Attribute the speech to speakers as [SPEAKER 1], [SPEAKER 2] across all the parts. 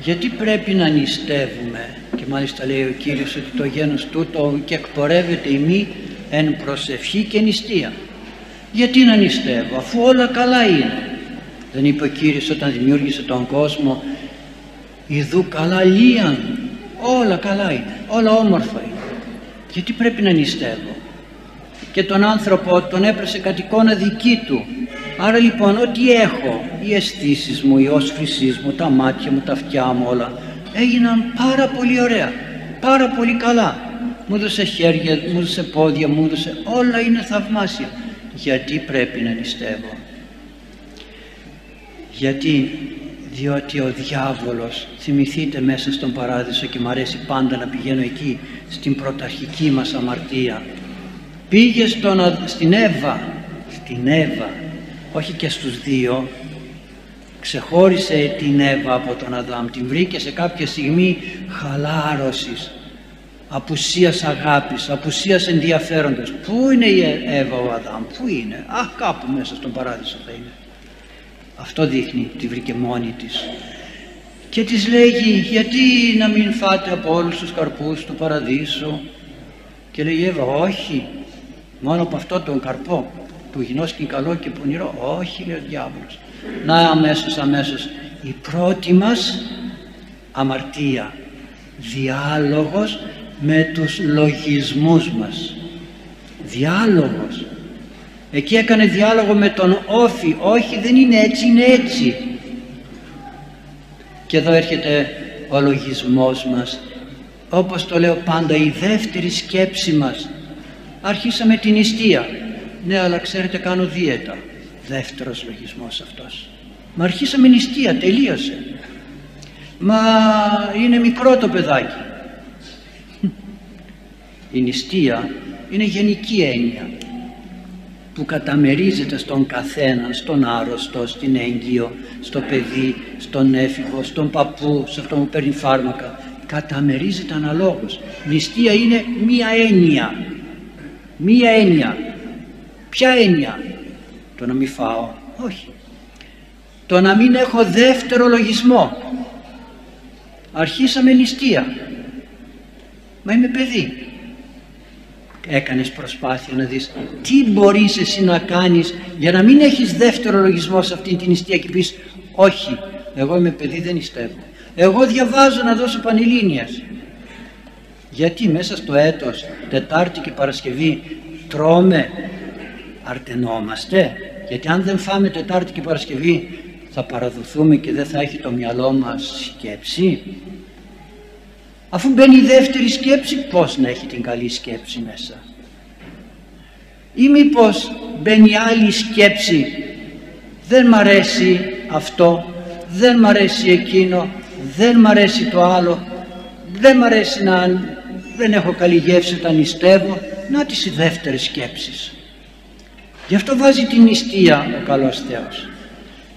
[SPEAKER 1] γιατί πρέπει να νηστεύουμε; Και μάλιστα λέει ο Κύριος ότι το γένος τούτο και εκπορεύεται η μη εν προσευχή και νηστεία. Γιατί να νηστεύω αφού όλα καλά είναι; Δεν είπε ο Κύριος όταν δημιούργησε τον κόσμο Ιδού καλά λίαν όλα καλά είναι όλα όμορφα είναι γιατί πρέπει να νηστεύω; Και τον άνθρωπο τον έπρεσε κατ' εικόνα δική του. Άρα λοιπόν ό,τι έχω οι αισθήσεις μου, οι όσφρησίες μου τα μάτια μου, τα αυτιά μου όλα έγιναν πάρα πολύ ωραία πάρα πολύ καλά. Μου έδωσε χέρια, μου έδωσε πόδια, μου έδωσε όλα είναι θαυμάσια. Γιατί πρέπει να νηστεύω; Γιατί; Διότι ο διάβολος θυμηθείτε μέσα στον παράδεισο και μου αρέσει πάντα να πηγαίνω εκεί στην πρωταρχική μας αμαρτία πήγε στον, στην Εύα. Στην Εύα. Όχι και στους δύο. Ξεχώρισε την Εύα από τον Αδάμ. Την βρήκε σε κάποια στιγμή χαλάρωσης απουσίας αγάπης, απουσίας ενδιαφέροντος. Πού είναι η Εύα ο Αδάμ, πού είναι; Αχ κάπου μέσα στον παράδεισο θα είναι. Αυτό δείχνει, τη βρήκε μόνη της. Και της λέγει γιατί να μην φάτε από όλους τους καρπούς του παραδείσου; Και λέει η Εύα όχι, μόνο από αυτό τον καρπό που γινώσκει καλό και πονηρό. Όχι λέει ο διάβολος. Να αμέσως αμέσως η πρώτη μας αμαρτία. Διάλογος με τους λογισμούς μας. Διάλογος Εκεί έκανε διάλογο με τον όφη. Όχι δεν είναι έτσι, είναι έτσι. Και εδώ έρχεται ο λογισμός μας. Όπως το λέω πάντα η δεύτερη σκέψη μας. Αρχίσαμε την νηστεία. Ναι αλλά ξέρετε κάνω δίαιτα. Δεύτερος λογισμός αυτός. Μα αρχίσαμε νηστεία, τελείωσε. Μα είναι μικρό το παιδάκι. Η νηστεία είναι γενική έννοια που καταμερίζεται στον καθένα, στον άρρωστο, στην έγκυο, στο παιδί, στον έφηβο, στον παππού, σε αυτό που παίρνει φάρμακα. Καταμερίζεται αναλόγως. Νηστεία είναι μία έννοια. Μία έννοια. Ποια έννοια; Το να μην φάω. Όχι. Το να μην έχω δεύτερο λογισμό. Αρχίσαμε νηστεία. Μα είμαι παιδί έκανες προσπάθεια να δεις τι μπορείς εσύ να κάνεις για να μην έχεις δεύτερο λογισμό σε αυτήν την νηστεία και πεις όχι εγώ είμαι παιδί δεν νηστεύω εγώ διαβάζω να δώσω πανελλήνιας γιατί μέσα στο έτος Τετάρτη και Παρασκευή τρώμε αρτενόμαστε; Γιατί αν δεν φάμε Τετάρτη και Παρασκευή θα παραδοθούμε και δεν θα έχει το μυαλό μας σκέψη Αφού μπαίνει η δεύτερη σκέψη, πώς να έχει την καλή σκέψη μέσα; Ή μήπως μπαίνει άλλη σκέψη, δεν μ' αρέσει αυτό, δεν μ' αρέσει εκείνο, δεν μ' αρέσει το άλλο, δεν μ' αρέσει να δεν έχω καλή γεύση όταν νηστεύω. Να τις οι δεύτερες σκέψεις. Γι' αυτό βάζει την νηστεία ο καλός Θεός.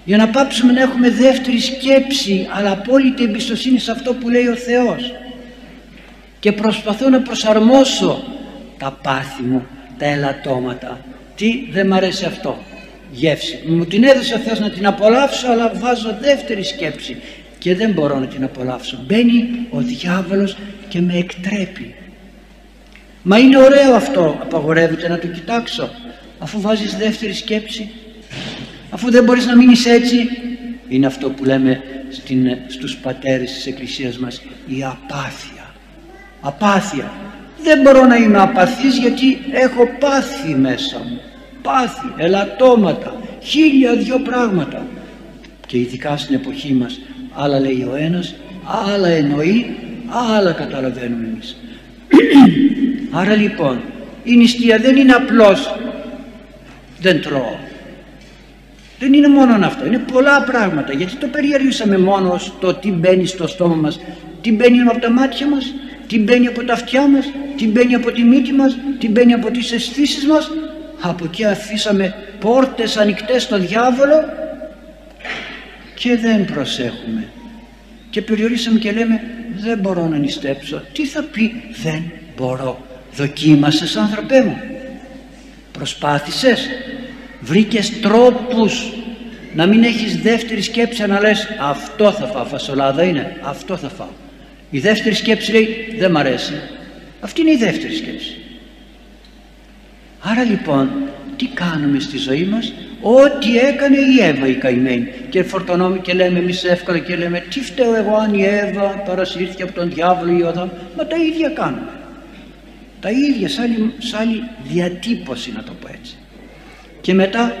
[SPEAKER 1] Για να πάψουμε να έχουμε δεύτερη σκέψη αλλά απόλυτη εμπιστοσύνη σε αυτό που λέει ο Θεός και προσπαθώ να προσαρμόσω τα πάθη μου, τα ελαττώματα. Τι δεν μ' αρέσει αυτό. Γεύση. Μου την έδωσε ο Θεός να την απολαύσω αλλά βάζω δεύτερη σκέψη και δεν μπορώ να την απολαύσω. Μπαίνει ο διάβολος και με εκτρέπει. Μα είναι ωραίο αυτό, απαγορεύεται να το κοιτάξω. Αφού βάζεις δεύτερη σκέψη, αφού δεν μπορείς να μείνεις έτσι, είναι αυτό που λέμε στην, στους πατέρες της Εκκλησίας μας, η απάθεια απάθεια δεν μπορώ να είμαι απαθής γιατί έχω πάθη μέσα μου πάθη, ελαττώματα χίλια δυο πράγματα και ειδικά στην εποχή μας άλλα λέει ο ένας άλλα εννοεί άλλα καταλαβαίνουμε εμείς. Άρα λοιπόν η νηστεία δεν είναι απλώς δεν τρώω. Δεν είναι μόνο αυτό, είναι πολλά πράγματα. Γιατί το περιέργησαμε μόνο στο τι μπαίνει στο στόμα μας. Τι μπαίνει από τα μάτια μας τι μπαίνει από τα αυτιά μας, τι μπαίνει από τη μύτη μας, τι μπαίνει από τις αισθήσεις μας. Από εκεί αφήσαμε πόρτες ανοιχτές στο διάβολο και δεν προσέχουμε. Και περιορίσαμε και λέμε δεν μπορώ να νηστέψω. Τι θα πει δεν μπορώ. Δοκίμασες άνθρωπέ μου. Προσπάθησες. Βρήκες τρόπους να μην έχεις δεύτερη σκέψη να λες αυτό θα φάω, φασολάδα είναι, αυτό θα φάω. Η δεύτερη σκέψη λέει δεν μ' αρέσει. Αυτή είναι η δεύτερη σκέψη. Άρα λοιπόν τι κάνουμε στη ζωή μας; Ό,τι έκανε η Εύα η καημένη. Και φορτωνόμαστε και λέμε εμείς εύκολα και λέμε τι φταίω εγώ αν η Εύα παρασύρθηκε από τον διάβολο ή ο Αδάμ μα τα ίδια κάνουμε. Τα ίδια σαν άλλη, άλλη διατύπωση να το πω έτσι. Και μετά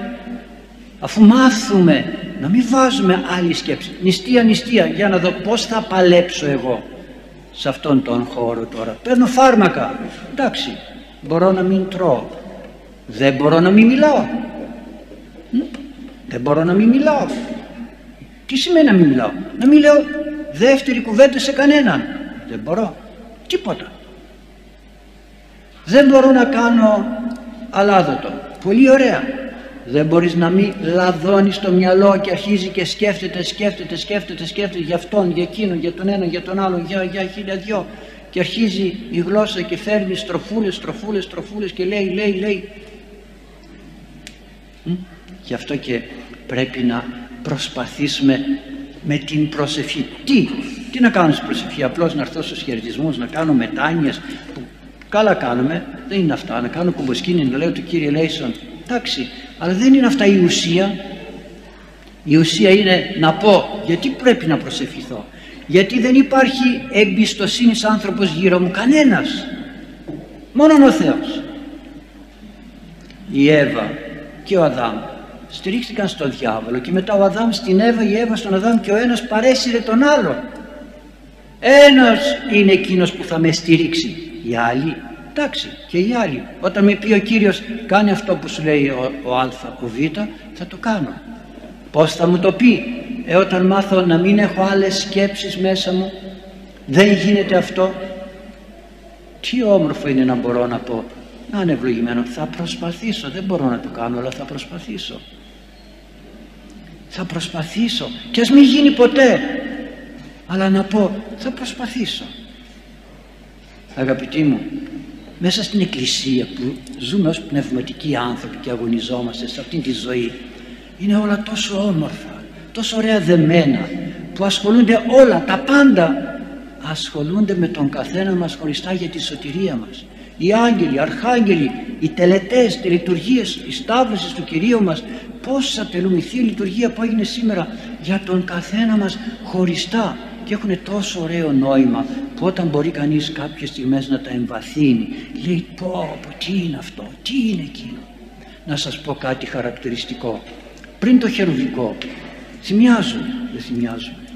[SPEAKER 1] αφού μάθουμε να μην βάζουμε άλλη σκέψη νηστεία νηστεία για να δω πως θα παλέψω εγώ σε αυτόν τον χώρο τώρα. Παίρνω φάρμακα. Εντάξει μπορώ να μην τρώω. Δεν μπορώ να μην μιλάω δεν μπορώ να μην μιλάω. Τι σημαίνει να μην μιλάω; Να μην λέω δεύτερη κουβέντα σε κανέναν. Δεν μπορώ. Τίποτα. Δεν μπορώ να κάνω αλάδοτο. Πολύ ωραία. Δεν μπορείς να μην λαδώνεις το μυαλό και αρχίζει και σκέφτεται, σκέφτεται, σκέφτεται, σκέφτεται για αυτόν, για εκείνον, για τον ένα, για τον άλλο, για, για χίλια δυο. Και αρχίζει η γλώσσα και φέρνει στροφούλες, στροφούλες, στροφούλες και λέει, λέει, λέει Γι' αυτό και πρέπει να προσπαθήσουμε με την προσευχή. Τι, τι να κάνουμε στην προσευχή, απλώς να έρθω στους χαιρετισμούς, να κάνω μετάνοιες που καλά κάνουμε, δεν είναι αυτά, να κάνω κουμποσκίνη, να λέω του Κύριε Λέισον, εντάξει, αλλά δεν είναι αυτά η ουσία. Η ουσία είναι να πω γιατί πρέπει να προσευχηθώ; Γιατί δεν υπάρχει εμπιστοσύνης άνθρωπος γύρω μου, κανένας. Μόνο ο Θεός. Η Εύα και ο Αδάμ στηρίχθηκαν στον διάβολο και μετά ο Αδάμ στην Εύα, η Εύα στον Αδάμ και ο ένας παρέσυρε τον άλλον. Ένας είναι εκείνος που θα με στηρίξει. Οι άλλοι, εντάξει και οι άλλοι. Όταν με πει ο Κύριος κάνει αυτό που σου λέει ο, ο Α, ο Β, θα το κάνω. Πώς θα μου το πει; Ε, όταν μάθω να μην έχω άλλες σκέψεις μέσα μου, δεν γίνεται αυτό. Τι όμορφο είναι να μπορώ να πω να είναι ευλογημένο θα προσπαθήσω δεν μπορώ να το κάνω αλλά θα προσπαθήσω. Θα προσπαθήσω. Και ας μην γίνει ποτέ. Αλλά να πω θα προσπαθήσω. Αγαπητοί μου μέσα στην εκκλησία που ζούμε ως πνευματικοί άνθρωποι και αγωνιζόμαστε σε αυτήν τη ζωή είναι όλα τόσο όμορφα τόσο ωραία δεμένα που ασχολούνται όλα τα πάντα ασχολούνται με τον καθένα μας χωριστά για τη σωτηρία μας οι άγγελοι, οι αρχάγγελοι, οι τελετές, οι λειτουργίες, οι σταύρωσες του Κυρίου μας πόσα τελούμε, η Θεία Λειτουργία που έγινε σήμερα για τον καθένα μας χωριστά και έχουν τόσο ωραίο νόημα που όταν μπορεί κανείς κάποιες στιγμές να τα εμβαθύνει λέει πω, πω τι είναι αυτό, τι είναι εκείνο να σας πω κάτι χαρακτηριστικό. Πριν το χερουβικό θυμιάζουμε, δεν θυμιάζουμε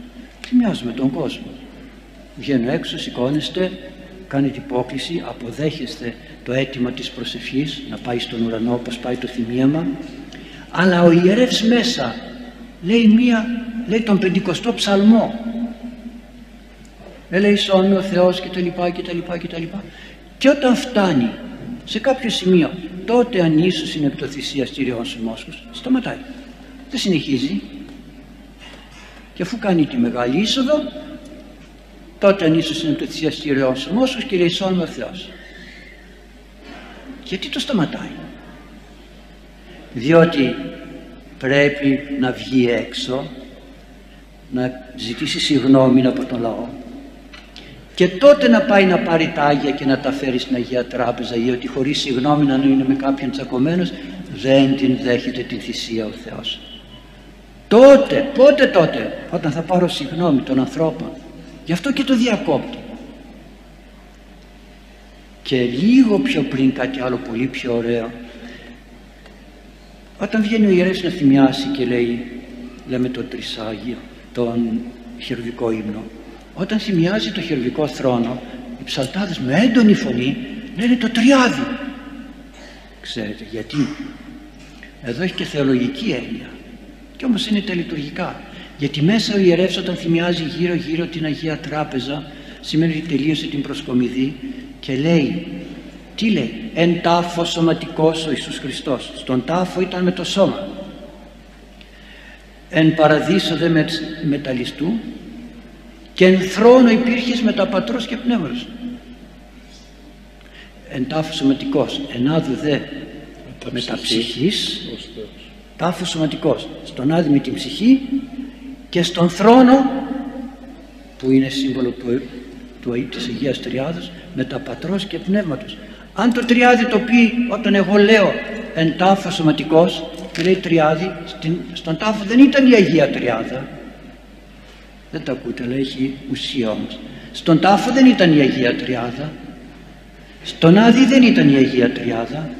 [SPEAKER 1] θυμιάζουμε τον κόσμο. Βγαίνω έξω, σηκώνεστε κάνετε υπόκληση, αποδέχεστε το αίτημα της προσευχής να πάει στον ουρανό όπως πάει το θυμίαμα. Αλλά ο ιερεύς μέσα λέει μία λέει τον πεντηκοστό ψαλμό. Λέει σώμη ο Θεός και τα λοιπά και τα λοιπά και τα λοιπά. Και όταν φτάνει σε κάποιο σημείο τότε αν ίσως είναι εκ το θυσιαστήριό σου Μόσχος σταματάει. Δεν συνεχίζει. Και αφού κάνει τη μεγάλη είσοδο τότε αν ίσως είναι το θυσιαστήριό σου Μόσχος και λέει σώμη ο Θεός. Γιατί το σταματάει; Διότι πρέπει να βγει έξω να ζητήσει συγγνώμη από τον λαό. Και τότε να πάει να πάρει τα Άγια και να τα φέρει στην Αγία Τράπεζα ή ότι χωρίς συγγνώμη να είναι με κάποιον τσακωμένος δεν την δέχεται την θυσία ο Θεός. Τότε, πότε τότε όταν θα πάρω συγγνώμη των ανθρώπων γι' αυτό και το διακόπτω. Και λίγο πιο πριν κάτι άλλο πολύ πιο ωραίο όταν βγαίνει ο ιερεύς να θυμιάσει και λέει λέμε το τρισάγιο τον χερβικό ύμνο όταν θυμιάζει το χερβικό θρόνο οι ψαλτάδες με έντονη φωνή λένε το τριάδι. Ξέρετε γιατί; Εδώ έχει και θεολογική έννοια και όμως είναι τα λειτουργικά γιατί μέσα ο ιερεύς όταν θυμιάζει γύρω γύρω την Αγία Τράπεζα σημαίνει ότι τελείωσε την προσκομιδή και λέει τι λέει εν τάφο σωματικός ο Ιησούς Χριστός στον τάφο ήταν με το σώμα. Εν παραδείσο δε με μεταλλιστού και εν θρόνο υπήρχες με τα πατρός και πνεύμος εν τάφο σωματικός εν άδου δε μεταψυχής τάφος σωματικός, στον άδη με την ψυχή και στον θρόνο που είναι σύμβολο του, του, της Αγίας Τριάδος με τα πατρός και πνεύματος. Αν το τριάδι το πει όταν εγώ λέω εν τάφο σωματικός και λέει τριάδι, στον τάφο δεν ήταν η Αγία Τριάδα. Δεν τα ακούτε, αλλά έχει ουσία όμως. Στον τάφο δεν ήταν η Αγία Τριάδα. Στον Άδη δεν ήταν η Αγία Τριάδα.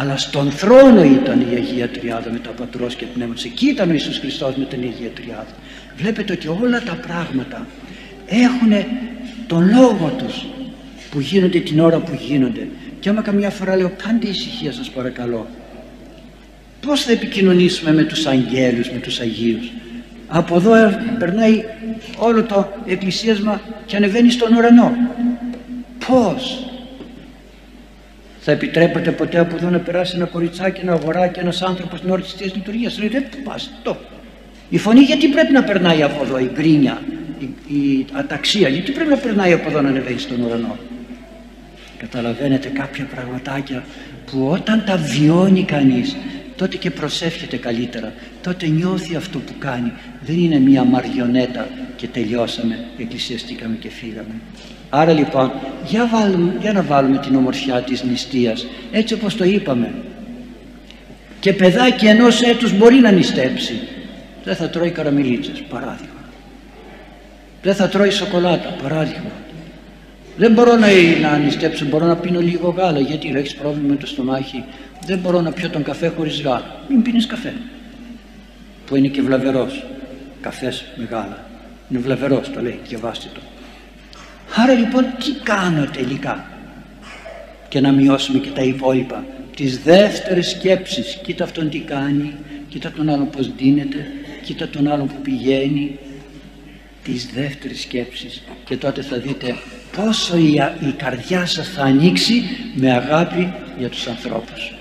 [SPEAKER 1] Αλλά στον θρόνο ήταν η Αγία Τριάδα με τα Πατρός και Πνεύματος. Εκεί ήταν ο Ιησούς Χριστός με την Αγία Τριάδα. Βλέπετε ότι όλα τα πράγματα έχουν τον λόγο τους που γίνονται την ώρα που γίνονται. Και άμα καμιά φορά λέω κάντε ησυχία σας παρακαλώ. Πώς θα επικοινωνήσουμε με τους αγγέλους, με τους Αγίους. Από εδώ περνάει όλο το εκκλησίασμα και ανεβαίνει στον ουρανό. Πώς; Θα επιτρέπετε ποτέ από εδώ να περάσει ένα κοριτσάκι, ένα αγοράκι, ένας άνθρωπος την ώρα της Θείας Λειτουργίας. Λέει, δεν πας, το. Η φωνή γιατί πρέπει να περνάει από εδώ, η γκρίνια, η, η αταξία, γιατί πρέπει να περνάει από εδώ να ανεβαίνει στον ουρανό. Καταλαβαίνετε κάποια πραγματάκια που όταν τα βιώνει κανείς τότε και προσεύχεται καλύτερα τότε νιώθει αυτό που κάνει δεν είναι μια μαριονέτα και τελειώσαμε, εκκλησιαστήκαμε και φύγαμε άρα λοιπόν για, βάλουμε, για να βάλουμε την ομορφιά της νηστείας έτσι όπως το είπαμε και παιδάκι ενός έτους μπορεί να νηστέψει δεν θα τρώει καραμιλίτσες παράδειγμα δεν θα τρώει σοκολάτα παράδειγμα δεν μπορώ να, να ανιστέψω, μπορώ να πίνω λίγο γάλα γιατί έχεις πρόβλημα με το στομάχι. Δεν μπορώ να πιω τον καφέ χωρίς γάλα. Μην πίνεις καφέ. Που είναι και βλαβερός. Καφές με γάλα. Είναι βλαβερός το λέει, διαβάστε το. Άρα λοιπόν τι κάνω τελικά; Και να μειώσουμε και τα υπόλοιπα. Τις δεύτερες σκέψεις. Κοίτα αυτόν τι κάνει. Κοίτα τον άλλον πως δίνεται. Κοίτα τον άλλον που πηγαίνει. Τις δεύτερες σκέψεις. Και τότε θα δείτε πόσο η, η καρδιά σας θα ανοίξει με αγάπη για τους ανθρώπους.